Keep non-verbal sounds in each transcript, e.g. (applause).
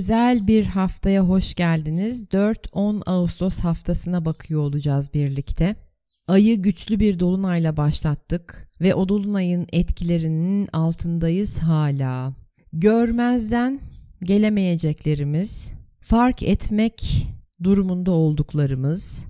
Özel bir haftaya hoş geldiniz. 4-10 Ağustos haftasına bakıyor olacağız birlikte. Ayı güçlü bir dolunayla başlattık ve o dolunayın etkilerinin altındayız hala. Görmezden gelemeyeceklerimiz, fark etmek durumunda olduklarımız,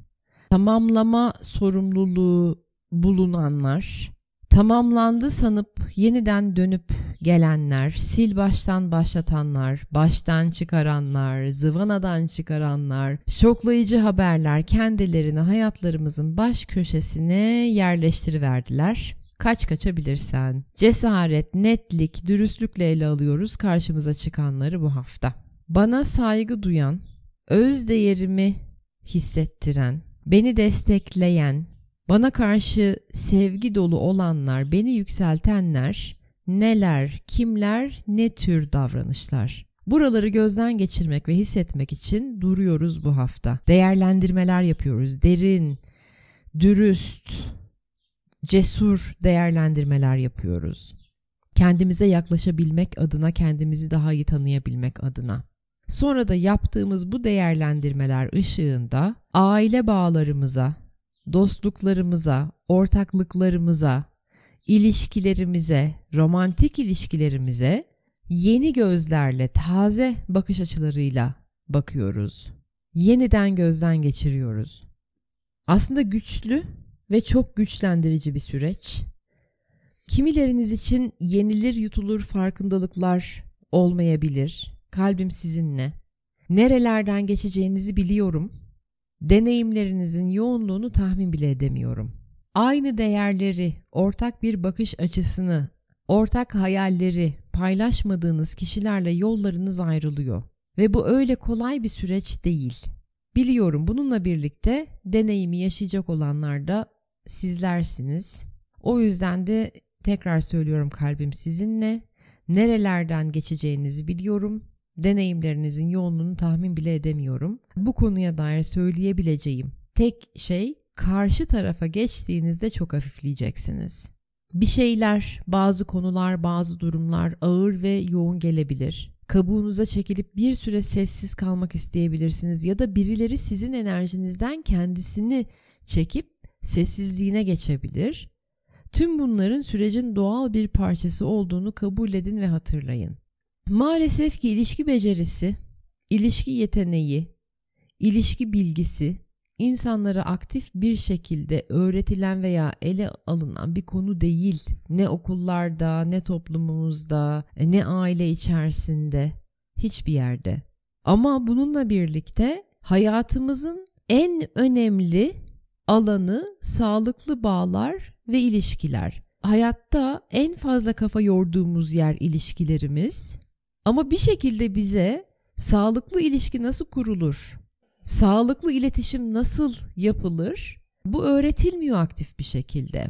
tamamlama sorumluluğu bulunanlar, tamamlandı sanıp yeniden dönüp gelenler, sil baştan başlatanlar, baştan çıkaranlar, zıvanadan çıkaranlar, şoklayıcı haberler kendilerini hayatlarımızın baş köşesine yerleştiriverdiler. Kaç kaçabilirsen. Cesaret, netlik, dürüstlükle ele alıyoruz karşımıza çıkanları bu hafta. Bana saygı duyan, öz değerimi hissettiren, beni destekleyen, bana karşı sevgi dolu olanlar, beni yükseltenler neler, kimler, ne tür davranışlar? Buraları gözden geçirmek ve hissetmek için duruyoruz bu hafta. Değerlendirmeler yapıyoruz. Derin, dürüst, cesur değerlendirmeler yapıyoruz. Kendimize yaklaşabilmek adına, kendimizi daha iyi tanıyabilmek adına. Sonra da yaptığımız bu değerlendirmeler ışığında aile bağlarımıza, dostluklarımıza, ortaklıklarımıza, ilişkilerimize, romantik ilişkilerimize yeni gözlerle, taze bakış açılarıyla bakıyoruz. Yeniden gözden geçiriyoruz. Aslında güçlü ve çok güçlendirici bir süreç. Kimileriniz için yenilir yutulur farkındalıklar olmayabilir. Kalbim sizinle. Nerelerden geçeceğinizi biliyorum. Deneyimlerinizin yoğunluğunu tahmin bile edemiyorum aynı değerleri, ortak bir bakış açısını, ortak hayalleri paylaşmadığınız kişilerle yollarınız ayrılıyor. Ve bu öyle kolay bir süreç değil. Biliyorum bununla birlikte deneyimi yaşayacak olanlar da sizlersiniz. O yüzden de tekrar söylüyorum kalbim sizinle. Nerelerden geçeceğinizi biliyorum. Deneyimlerinizin yoğunluğunu tahmin bile edemiyorum. Bu konuya dair söyleyebileceğim tek şey karşı tarafa geçtiğinizde çok hafifleyeceksiniz. Bir şeyler, bazı konular, bazı durumlar ağır ve yoğun gelebilir. Kabuğunuza çekilip bir süre sessiz kalmak isteyebilirsiniz ya da birileri sizin enerjinizden kendisini çekip sessizliğine geçebilir. Tüm bunların sürecin doğal bir parçası olduğunu kabul edin ve hatırlayın. Maalesef ki ilişki becerisi, ilişki yeteneği, ilişki bilgisi insanlara aktif bir şekilde öğretilen veya ele alınan bir konu değil. Ne okullarda, ne toplumumuzda, e, ne aile içerisinde, hiçbir yerde. Ama bununla birlikte hayatımızın en önemli alanı sağlıklı bağlar ve ilişkiler. Hayatta en fazla kafa yorduğumuz yer ilişkilerimiz. Ama bir şekilde bize sağlıklı ilişki nasıl kurulur? Sağlıklı iletişim nasıl yapılır? Bu öğretilmiyor aktif bir şekilde.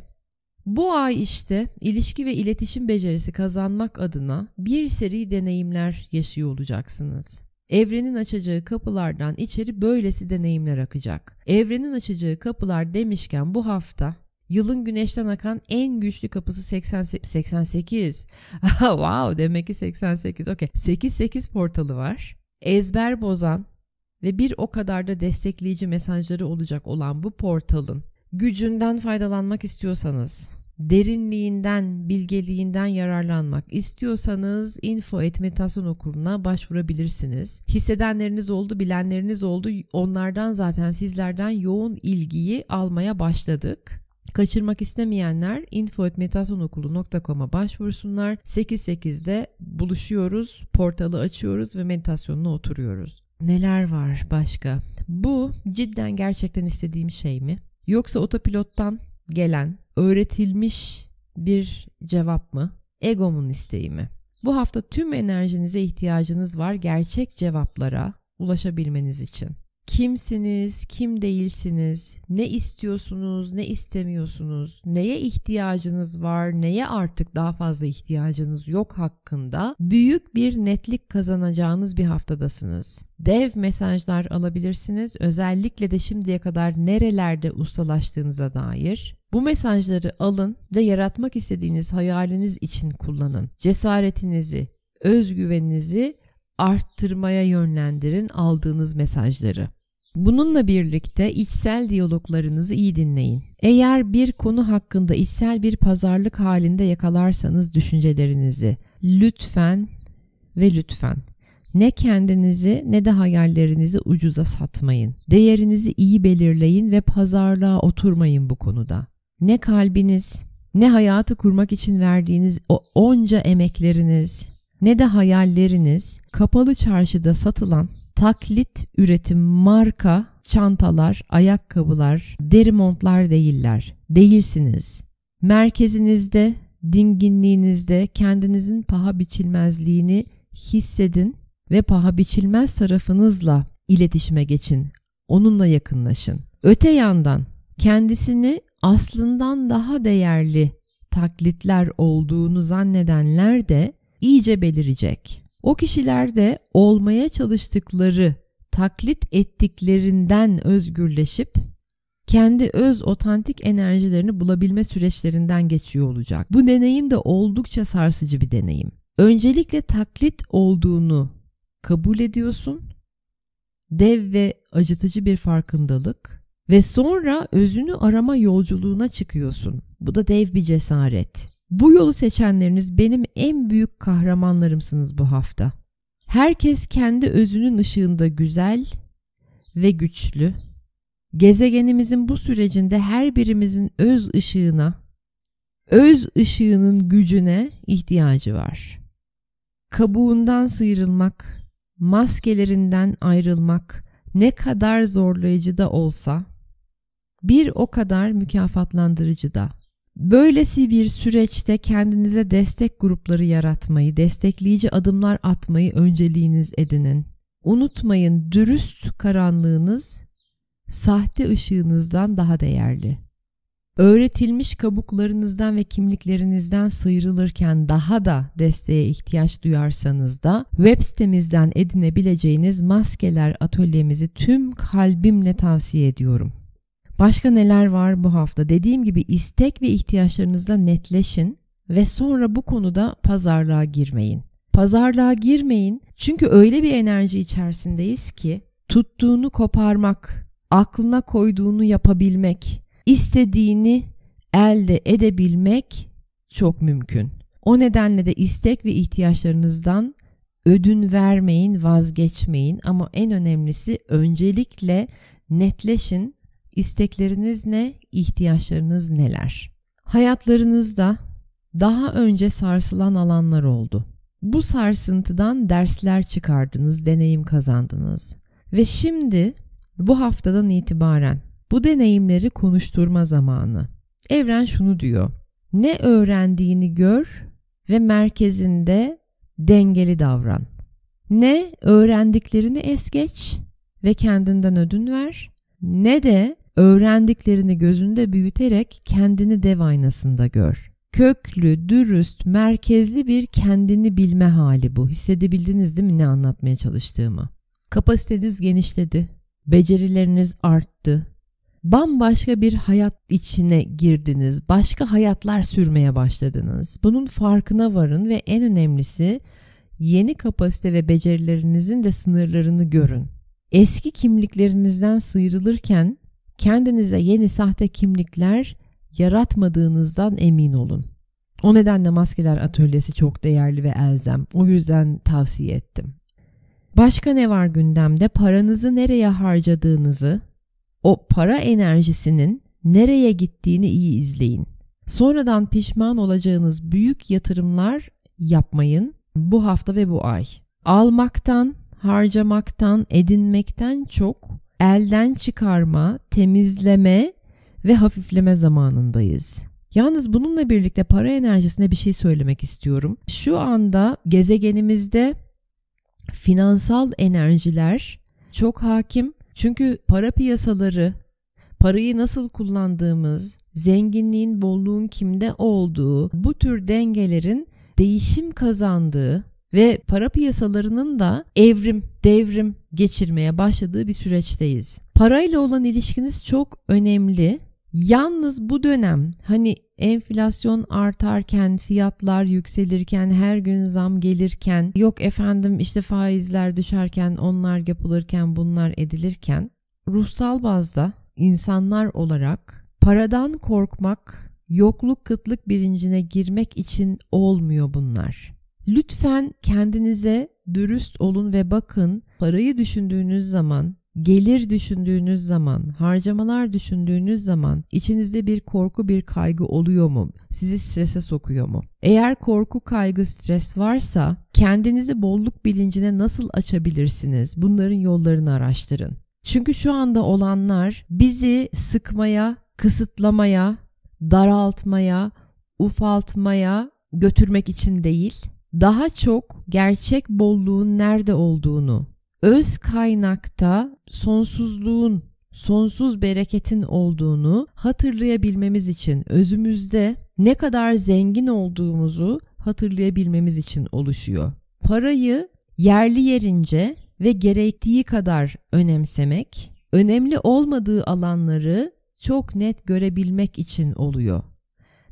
Bu ay işte ilişki ve iletişim becerisi kazanmak adına bir seri deneyimler yaşıyor olacaksınız. Evrenin açacağı kapılardan içeri böylesi deneyimler akacak. Evrenin açacağı kapılar demişken bu hafta yılın güneşten akan en güçlü kapısı 88. 88. (laughs) wow demek ki 88. Okey. 88 portalı var. Ezber bozan, ve bir o kadar da destekleyici mesajları olacak olan bu portalın gücünden faydalanmak istiyorsanız, derinliğinden, bilgeliğinden yararlanmak istiyorsanız info et meditasyon okuluna başvurabilirsiniz. Hissedenleriniz oldu, bilenleriniz oldu. Onlardan zaten sizlerden yoğun ilgiyi almaya başladık. Kaçırmak istemeyenler info.meditasyonokulu.com'a başvursunlar. 8-8'de buluşuyoruz, portalı açıyoruz ve meditasyonuna oturuyoruz. Neler var başka? Bu cidden gerçekten istediğim şey mi? Yoksa otopilottan gelen, öğretilmiş bir cevap mı? Egomun isteği mi? Bu hafta tüm enerjinize ihtiyacınız var gerçek cevaplara ulaşabilmeniz için kimsiniz, kim değilsiniz, ne istiyorsunuz, ne istemiyorsunuz, neye ihtiyacınız var, neye artık daha fazla ihtiyacınız yok hakkında büyük bir netlik kazanacağınız bir haftadasınız. Dev mesajlar alabilirsiniz. Özellikle de şimdiye kadar nerelerde ustalaştığınıza dair. Bu mesajları alın ve yaratmak istediğiniz hayaliniz için kullanın. Cesaretinizi, özgüveninizi arttırmaya yönlendirin aldığınız mesajları. Bununla birlikte içsel diyaloglarınızı iyi dinleyin. Eğer bir konu hakkında içsel bir pazarlık halinde yakalarsanız düşüncelerinizi lütfen ve lütfen ne kendinizi ne de hayallerinizi ucuza satmayın. Değerinizi iyi belirleyin ve pazarlığa oturmayın bu konuda. Ne kalbiniz, ne hayatı kurmak için verdiğiniz o onca emekleriniz, ne de hayalleriniz kapalı çarşıda satılan taklit üretim marka çantalar, ayakkabılar, deri montlar değiller. Değilsiniz. Merkezinizde, dinginliğinizde kendinizin paha biçilmezliğini hissedin ve paha biçilmez tarafınızla iletişime geçin. Onunla yakınlaşın. Öte yandan kendisini aslından daha değerli taklitler olduğunu zannedenler de iyice belirecek. O kişiler de olmaya çalıştıkları, taklit ettiklerinden özgürleşip kendi öz otantik enerjilerini bulabilme süreçlerinden geçiyor olacak. Bu deneyim de oldukça sarsıcı bir deneyim. Öncelikle taklit olduğunu kabul ediyorsun. Dev ve acıtıcı bir farkındalık ve sonra özünü arama yolculuğuna çıkıyorsun. Bu da dev bir cesaret. Bu yolu seçenleriniz benim en büyük kahramanlarımsınız bu hafta. Herkes kendi özünün ışığında güzel ve güçlü. Gezegenimizin bu sürecinde her birimizin öz ışığına, öz ışığının gücüne ihtiyacı var. Kabuğundan sıyrılmak, maskelerinden ayrılmak ne kadar zorlayıcı da olsa bir o kadar mükafatlandırıcı da. Böylesi bir süreçte kendinize destek grupları yaratmayı, destekleyici adımlar atmayı önceliğiniz edinin. Unutmayın dürüst karanlığınız sahte ışığınızdan daha değerli. Öğretilmiş kabuklarınızdan ve kimliklerinizden sıyrılırken daha da desteğe ihtiyaç duyarsanız da web sitemizden edinebileceğiniz maskeler atölyemizi tüm kalbimle tavsiye ediyorum. Başka neler var bu hafta? Dediğim gibi istek ve ihtiyaçlarınızda netleşin ve sonra bu konuda pazarlığa girmeyin. Pazarlığa girmeyin çünkü öyle bir enerji içerisindeyiz ki tuttuğunu koparmak, aklına koyduğunu yapabilmek, istediğini elde edebilmek çok mümkün. O nedenle de istek ve ihtiyaçlarınızdan ödün vermeyin, vazgeçmeyin ama en önemlisi öncelikle netleşin İstekleriniz ne? İhtiyaçlarınız neler? Hayatlarınızda daha önce sarsılan alanlar oldu. Bu sarsıntıdan dersler çıkardınız, deneyim kazandınız. Ve şimdi bu haftadan itibaren bu deneyimleri konuşturma zamanı. Evren şunu diyor. Ne öğrendiğini gör ve merkezinde dengeli davran. Ne öğrendiklerini es geç ve kendinden ödün ver ne de öğrendiklerini gözünde büyüterek kendini dev aynasında gör. Köklü, dürüst, merkezli bir kendini bilme hali bu. Hissedebildiniz değil mi ne anlatmaya çalıştığımı? Kapasiteniz genişledi, becerileriniz arttı. Bambaşka bir hayat içine girdiniz, başka hayatlar sürmeye başladınız. Bunun farkına varın ve en önemlisi yeni kapasite ve becerilerinizin de sınırlarını görün. Eski kimliklerinizden sıyrılırken kendinize yeni sahte kimlikler yaratmadığınızdan emin olun. O nedenle maskeler atölyesi çok değerli ve elzem. O yüzden tavsiye ettim. Başka ne var gündemde? Paranızı nereye harcadığınızı, o para enerjisinin nereye gittiğini iyi izleyin. Sonradan pişman olacağınız büyük yatırımlar yapmayın bu hafta ve bu ay. Almaktan, harcamaktan, edinmekten çok elden çıkarma, temizleme ve hafifleme zamanındayız. Yalnız bununla birlikte para enerjisine bir şey söylemek istiyorum. Şu anda gezegenimizde finansal enerjiler çok hakim. Çünkü para piyasaları, parayı nasıl kullandığımız, zenginliğin, bolluğun kimde olduğu, bu tür dengelerin değişim kazandığı ve para piyasalarının da evrim, devrim geçirmeye başladığı bir süreçteyiz. Parayla olan ilişkiniz çok önemli. Yalnız bu dönem hani enflasyon artarken, fiyatlar yükselirken, her gün zam gelirken, yok efendim işte faizler düşerken, onlar yapılırken, bunlar edilirken ruhsal bazda insanlar olarak paradan korkmak, yokluk kıtlık bilincine girmek için olmuyor bunlar. Lütfen kendinize dürüst olun ve bakın parayı düşündüğünüz zaman gelir düşündüğünüz zaman, harcamalar düşündüğünüz zaman içinizde bir korku, bir kaygı oluyor mu? Sizi strese sokuyor mu? Eğer korku, kaygı, stres varsa kendinizi bolluk bilincine nasıl açabilirsiniz? Bunların yollarını araştırın. Çünkü şu anda olanlar bizi sıkmaya, kısıtlamaya, daraltmaya, ufaltmaya götürmek için değil, daha çok gerçek bolluğun nerede olduğunu, öz kaynakta sonsuzluğun, sonsuz bereketin olduğunu hatırlayabilmemiz için özümüzde ne kadar zengin olduğumuzu hatırlayabilmemiz için oluşuyor. Parayı yerli yerince ve gerektiği kadar önemsemek, önemli olmadığı alanları çok net görebilmek için oluyor.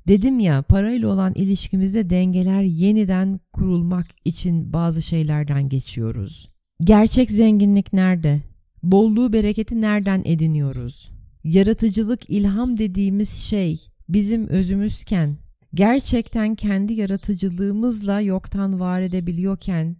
Dedim ya parayla olan ilişkimizde dengeler yeniden kurulmak için bazı şeylerden geçiyoruz. Gerçek zenginlik nerede? Bolluğu bereketi nereden ediniyoruz? Yaratıcılık, ilham dediğimiz şey bizim özümüzken, gerçekten kendi yaratıcılığımızla yoktan var edebiliyorken,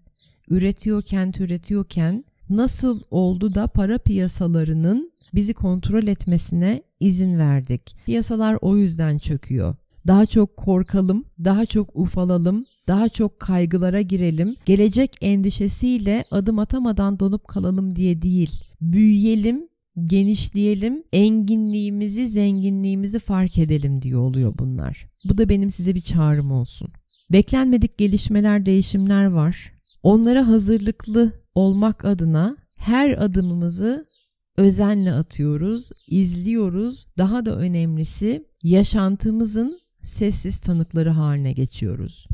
üretiyorken, türetiyorken nasıl oldu da para piyasalarının bizi kontrol etmesine izin verdik. Piyasalar o yüzden çöküyor. Daha çok korkalım, daha çok ufalalım, daha çok kaygılara girelim, gelecek endişesiyle adım atamadan donup kalalım diye değil. Büyüyelim, genişleyelim, enginliğimizi, zenginliğimizi fark edelim diye oluyor bunlar. Bu da benim size bir çağrım olsun. Beklenmedik gelişmeler, değişimler var. Onlara hazırlıklı olmak adına her adımımızı özenle atıyoruz, izliyoruz. Daha da önemlisi yaşantımızın sessiz tanıkları haline geçiyoruz.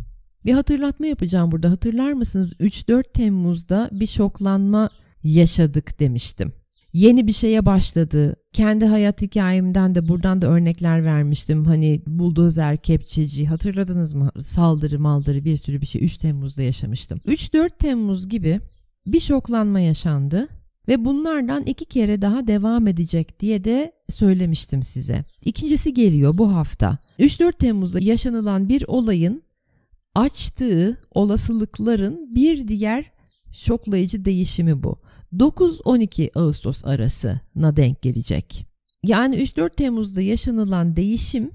Bir hatırlatma yapacağım burada. Hatırlar mısınız? 3-4 Temmuz'da bir şoklanma yaşadık demiştim. Yeni bir şeye başladı. Kendi hayat hikayemden de buradan da örnekler vermiştim. Hani buldozer, kepçeci hatırladınız mı? Saldırı, maldırı bir sürü bir şey 3 Temmuz'da yaşamıştım. 3-4 Temmuz gibi bir şoklanma yaşandı ve bunlardan iki kere daha devam edecek diye de söylemiştim size. İkincisi geliyor bu hafta. 3-4 Temmuz'da yaşanılan bir olayın açtığı olasılıkların bir diğer şoklayıcı değişimi bu. 9-12 Ağustos arasına denk gelecek. Yani 3-4 Temmuz'da yaşanılan değişim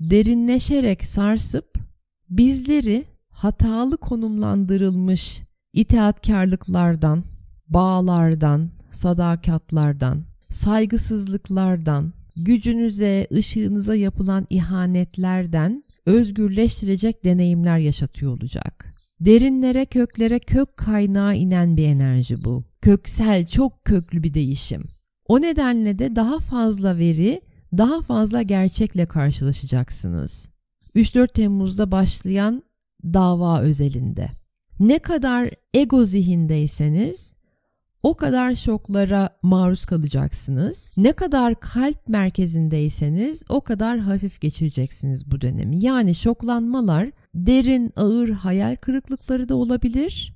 derinleşerek sarsıp bizleri hatalı konumlandırılmış itaatkarlıklardan, bağlardan, sadakatlardan, saygısızlıklardan, gücünüze, ışığınıza yapılan ihanetlerden özgürleştirecek deneyimler yaşatıyor olacak. Derinlere, köklere, kök kaynağı inen bir enerji bu. Köksel, çok köklü bir değişim. O nedenle de daha fazla veri, daha fazla gerçekle karşılaşacaksınız. 3-4 Temmuz'da başlayan dava özelinde. Ne kadar ego zihindeyseniz o kadar şoklara maruz kalacaksınız. Ne kadar kalp merkezindeyseniz o kadar hafif geçireceksiniz bu dönemi. Yani şoklanmalar derin, ağır hayal kırıklıkları da olabilir.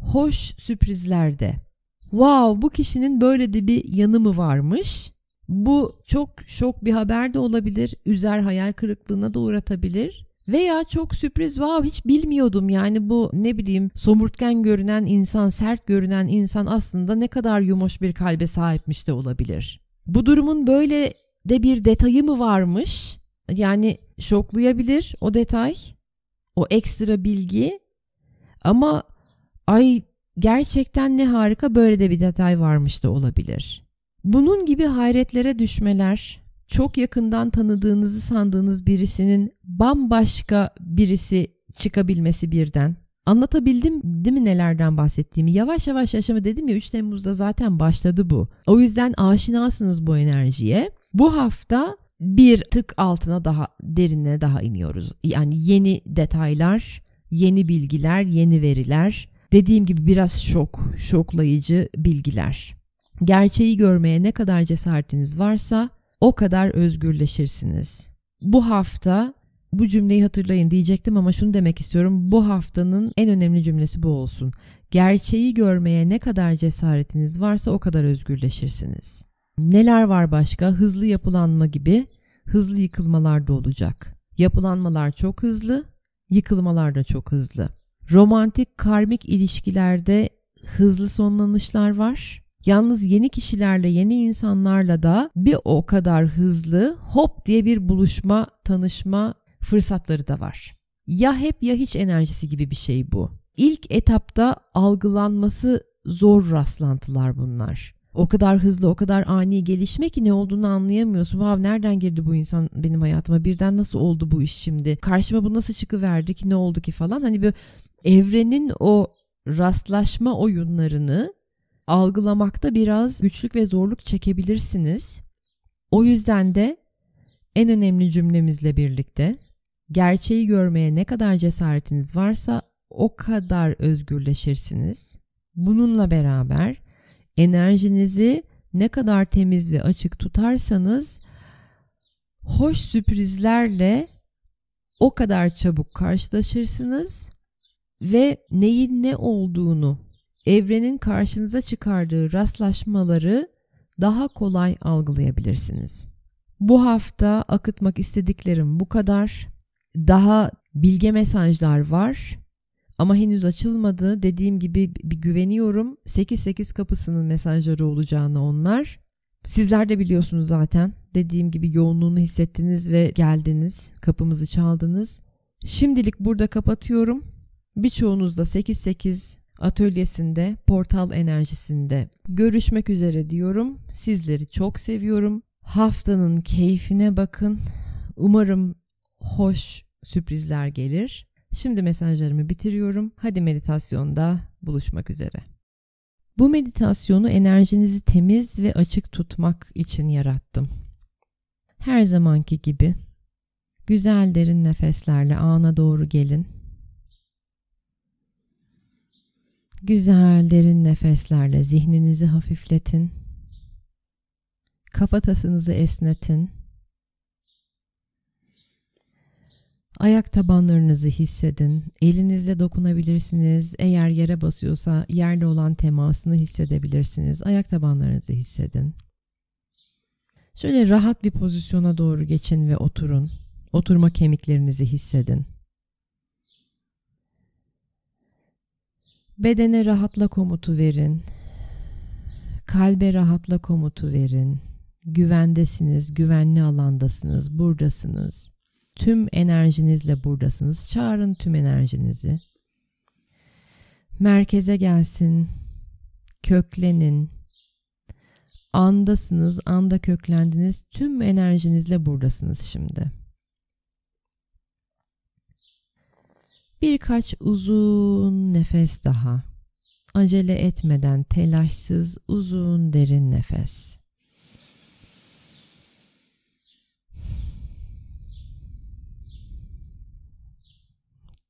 Hoş sürprizler de. Wow bu kişinin böyle de bir yanı mı varmış? Bu çok şok bir haber de olabilir. Üzer hayal kırıklığına da uğratabilir. Veya çok sürpriz wow hiç bilmiyordum yani bu ne bileyim somurtken görünen insan sert görünen insan aslında ne kadar yumuş bir kalbe sahipmiş de olabilir. Bu durumun böyle de bir detayı mı varmış? Yani şoklayabilir o detay, o ekstra bilgi. Ama ay gerçekten ne harika böyle de bir detay varmış da olabilir. Bunun gibi hayretlere düşmeler, çok yakından tanıdığınızı sandığınız birisinin bambaşka birisi çıkabilmesi birden. Anlatabildim değil mi nelerden bahsettiğimi? Yavaş yavaş yaşama dedim ya 3 Temmuz'da zaten başladı bu. O yüzden aşinasınız bu enerjiye. Bu hafta bir tık altına daha derinine daha iniyoruz. Yani yeni detaylar, yeni bilgiler, yeni veriler. Dediğim gibi biraz şok, şoklayıcı bilgiler. Gerçeği görmeye ne kadar cesaretiniz varsa o kadar özgürleşirsiniz. Bu hafta bu cümleyi hatırlayın diyecektim ama şunu demek istiyorum. Bu haftanın en önemli cümlesi bu olsun. Gerçeği görmeye ne kadar cesaretiniz varsa o kadar özgürleşirsiniz. Neler var başka? Hızlı yapılanma gibi hızlı yıkılmalar da olacak. Yapılanmalar çok hızlı, yıkılmalar da çok hızlı. Romantik karmik ilişkilerde hızlı sonlanışlar var. Yalnız yeni kişilerle, yeni insanlarla da bir o kadar hızlı hop diye bir buluşma, tanışma fırsatları da var. Ya hep ya hiç enerjisi gibi bir şey bu. İlk etapta algılanması zor rastlantılar bunlar. O kadar hızlı, o kadar ani gelişme ki ne olduğunu anlayamıyorsun. Vav nereden girdi bu insan benim hayatıma? Birden nasıl oldu bu iş şimdi? Karşıma bu nasıl çıkıverdi ki ne oldu ki falan. Hani bir evrenin o rastlaşma oyunlarını algılamakta biraz güçlük ve zorluk çekebilirsiniz. O yüzden de en önemli cümlemizle birlikte gerçeği görmeye ne kadar cesaretiniz varsa o kadar özgürleşirsiniz. Bununla beraber enerjinizi ne kadar temiz ve açık tutarsanız hoş sürprizlerle o kadar çabuk karşılaşırsınız ve neyin ne olduğunu evrenin karşınıza çıkardığı rastlaşmaları daha kolay algılayabilirsiniz. Bu hafta akıtmak istediklerim bu kadar. Daha bilge mesajlar var ama henüz açılmadı. Dediğim gibi bir güveniyorum. 8-8 kapısının mesajları olacağını onlar. Sizler de biliyorsunuz zaten. Dediğim gibi yoğunluğunu hissettiniz ve geldiniz. Kapımızı çaldınız. Şimdilik burada kapatıyorum. Birçoğunuzla 8-8 atölyesinde, portal enerjisinde görüşmek üzere diyorum. Sizleri çok seviyorum. Haftanın keyfine bakın. Umarım hoş sürprizler gelir. Şimdi mesajlarımı bitiriyorum. Hadi meditasyonda buluşmak üzere. Bu meditasyonu enerjinizi temiz ve açık tutmak için yarattım. Her zamanki gibi güzel derin nefeslerle ana doğru gelin. Güzel derin nefeslerle zihninizi hafifletin. Kafatasınızı esnetin. Ayak tabanlarınızı hissedin. Elinizle dokunabilirsiniz. Eğer yere basıyorsa yerle olan temasını hissedebilirsiniz. Ayak tabanlarınızı hissedin. Şöyle rahat bir pozisyona doğru geçin ve oturun. Oturma kemiklerinizi hissedin. Bedene rahatla komutu verin. Kalbe rahatla komutu verin. Güvendesiniz, güvenli alandasınız, buradasınız. Tüm enerjinizle buradasınız. Çağırın tüm enerjinizi. Merkeze gelsin. Köklenin. Andasınız, anda köklendiniz. Tüm enerjinizle buradasınız şimdi. Birkaç uzun nefes daha. Acele etmeden telaşsız uzun derin nefes.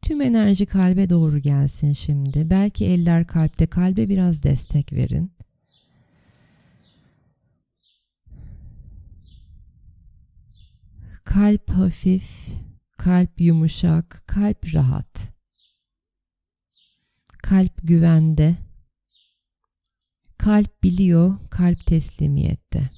Tüm enerji kalbe doğru gelsin şimdi. Belki eller kalpte. Kalbe biraz destek verin. Kalp hafif, Kalp yumuşak, kalp rahat. Kalp güvende. Kalp biliyor, kalp teslimiyette.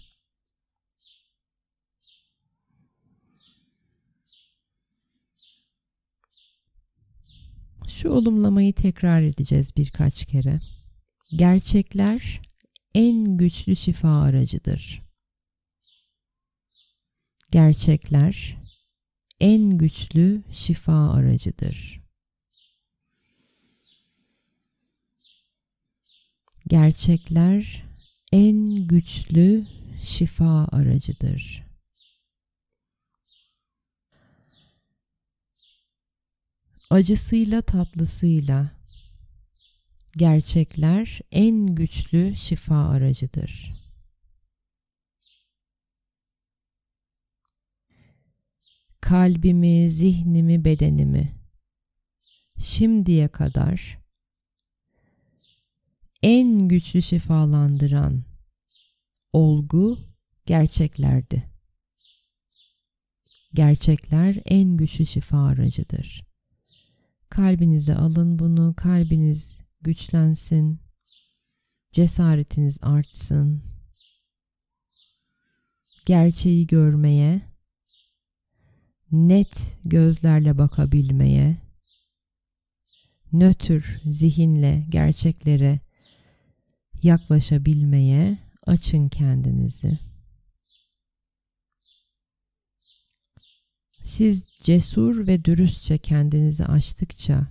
Şu olumlamayı tekrar edeceğiz birkaç kere. Gerçekler en güçlü şifa aracıdır. Gerçekler en güçlü şifa aracıdır. Gerçekler en güçlü şifa aracıdır. Acısıyla tatlısıyla gerçekler en güçlü şifa aracıdır. Kalbimi, zihnimi, bedenimi şimdiye kadar en güçlü şifalandıran olgu gerçeklerdi. Gerçekler en güçlü şifa aracıdır. Kalbinize alın bunu, kalbiniz güçlensin, cesaretiniz artsın. Gerçeği görmeye, net gözlerle bakabilmeye, nötr zihinle gerçeklere yaklaşabilmeye açın kendinizi. Siz cesur ve dürüstçe kendinizi açtıkça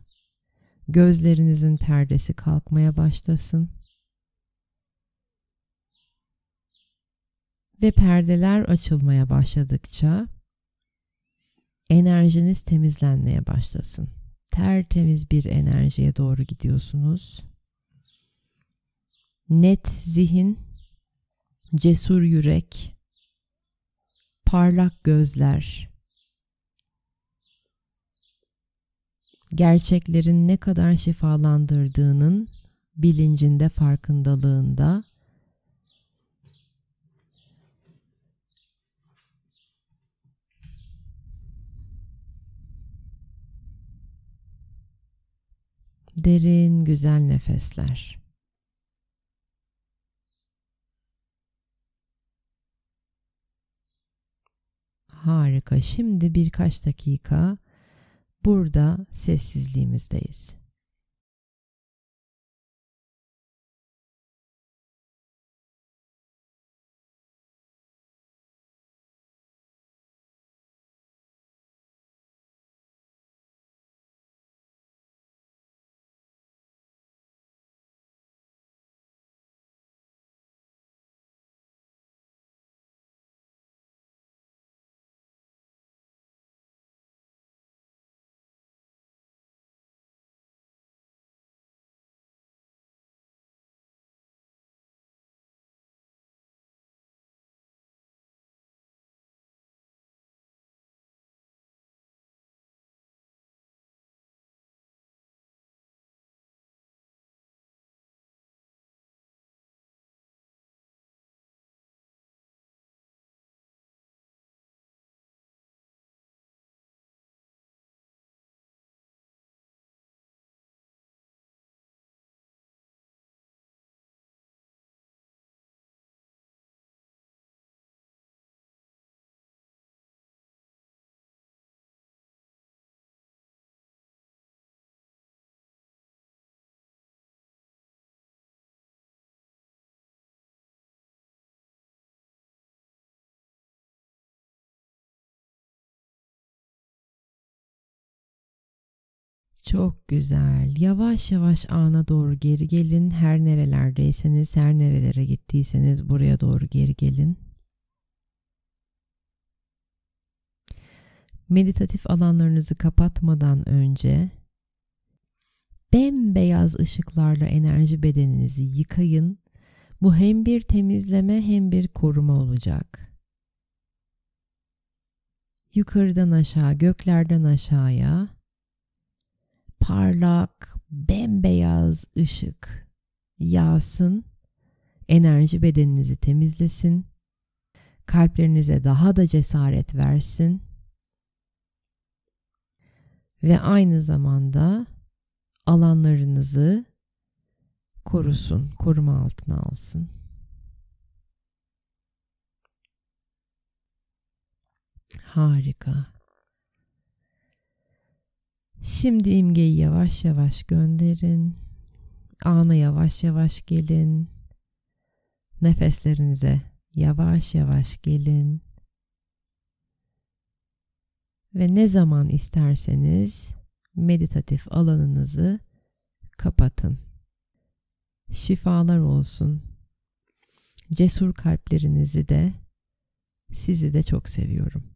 gözlerinizin perdesi kalkmaya başlasın. Ve perdeler açılmaya başladıkça enerjiniz temizlenmeye başlasın. Tertemiz bir enerjiye doğru gidiyorsunuz. Net zihin, cesur yürek, parlak gözler, gerçeklerin ne kadar şifalandırdığının bilincinde, farkındalığında derin güzel nefesler. Harika. Şimdi birkaç dakika Burada sessizliğimizdeyiz. Çok güzel. Yavaş yavaş ana doğru geri gelin. Her nerelerdeyseniz, her nerelere gittiyseniz buraya doğru geri gelin. Meditatif alanlarınızı kapatmadan önce bembeyaz ışıklarla enerji bedeninizi yıkayın. Bu hem bir temizleme hem bir koruma olacak. Yukarıdan aşağı, göklerden aşağıya parlak, bembeyaz ışık yağsın, enerji bedeninizi temizlesin, kalplerinize daha da cesaret versin ve aynı zamanda alanlarınızı korusun, koruma altına alsın. Harika. Şimdi imgeyi yavaş yavaş gönderin. Ana yavaş yavaş gelin. Nefeslerinize yavaş yavaş gelin. Ve ne zaman isterseniz meditatif alanınızı kapatın. Şifalar olsun. Cesur kalplerinizi de sizi de çok seviyorum.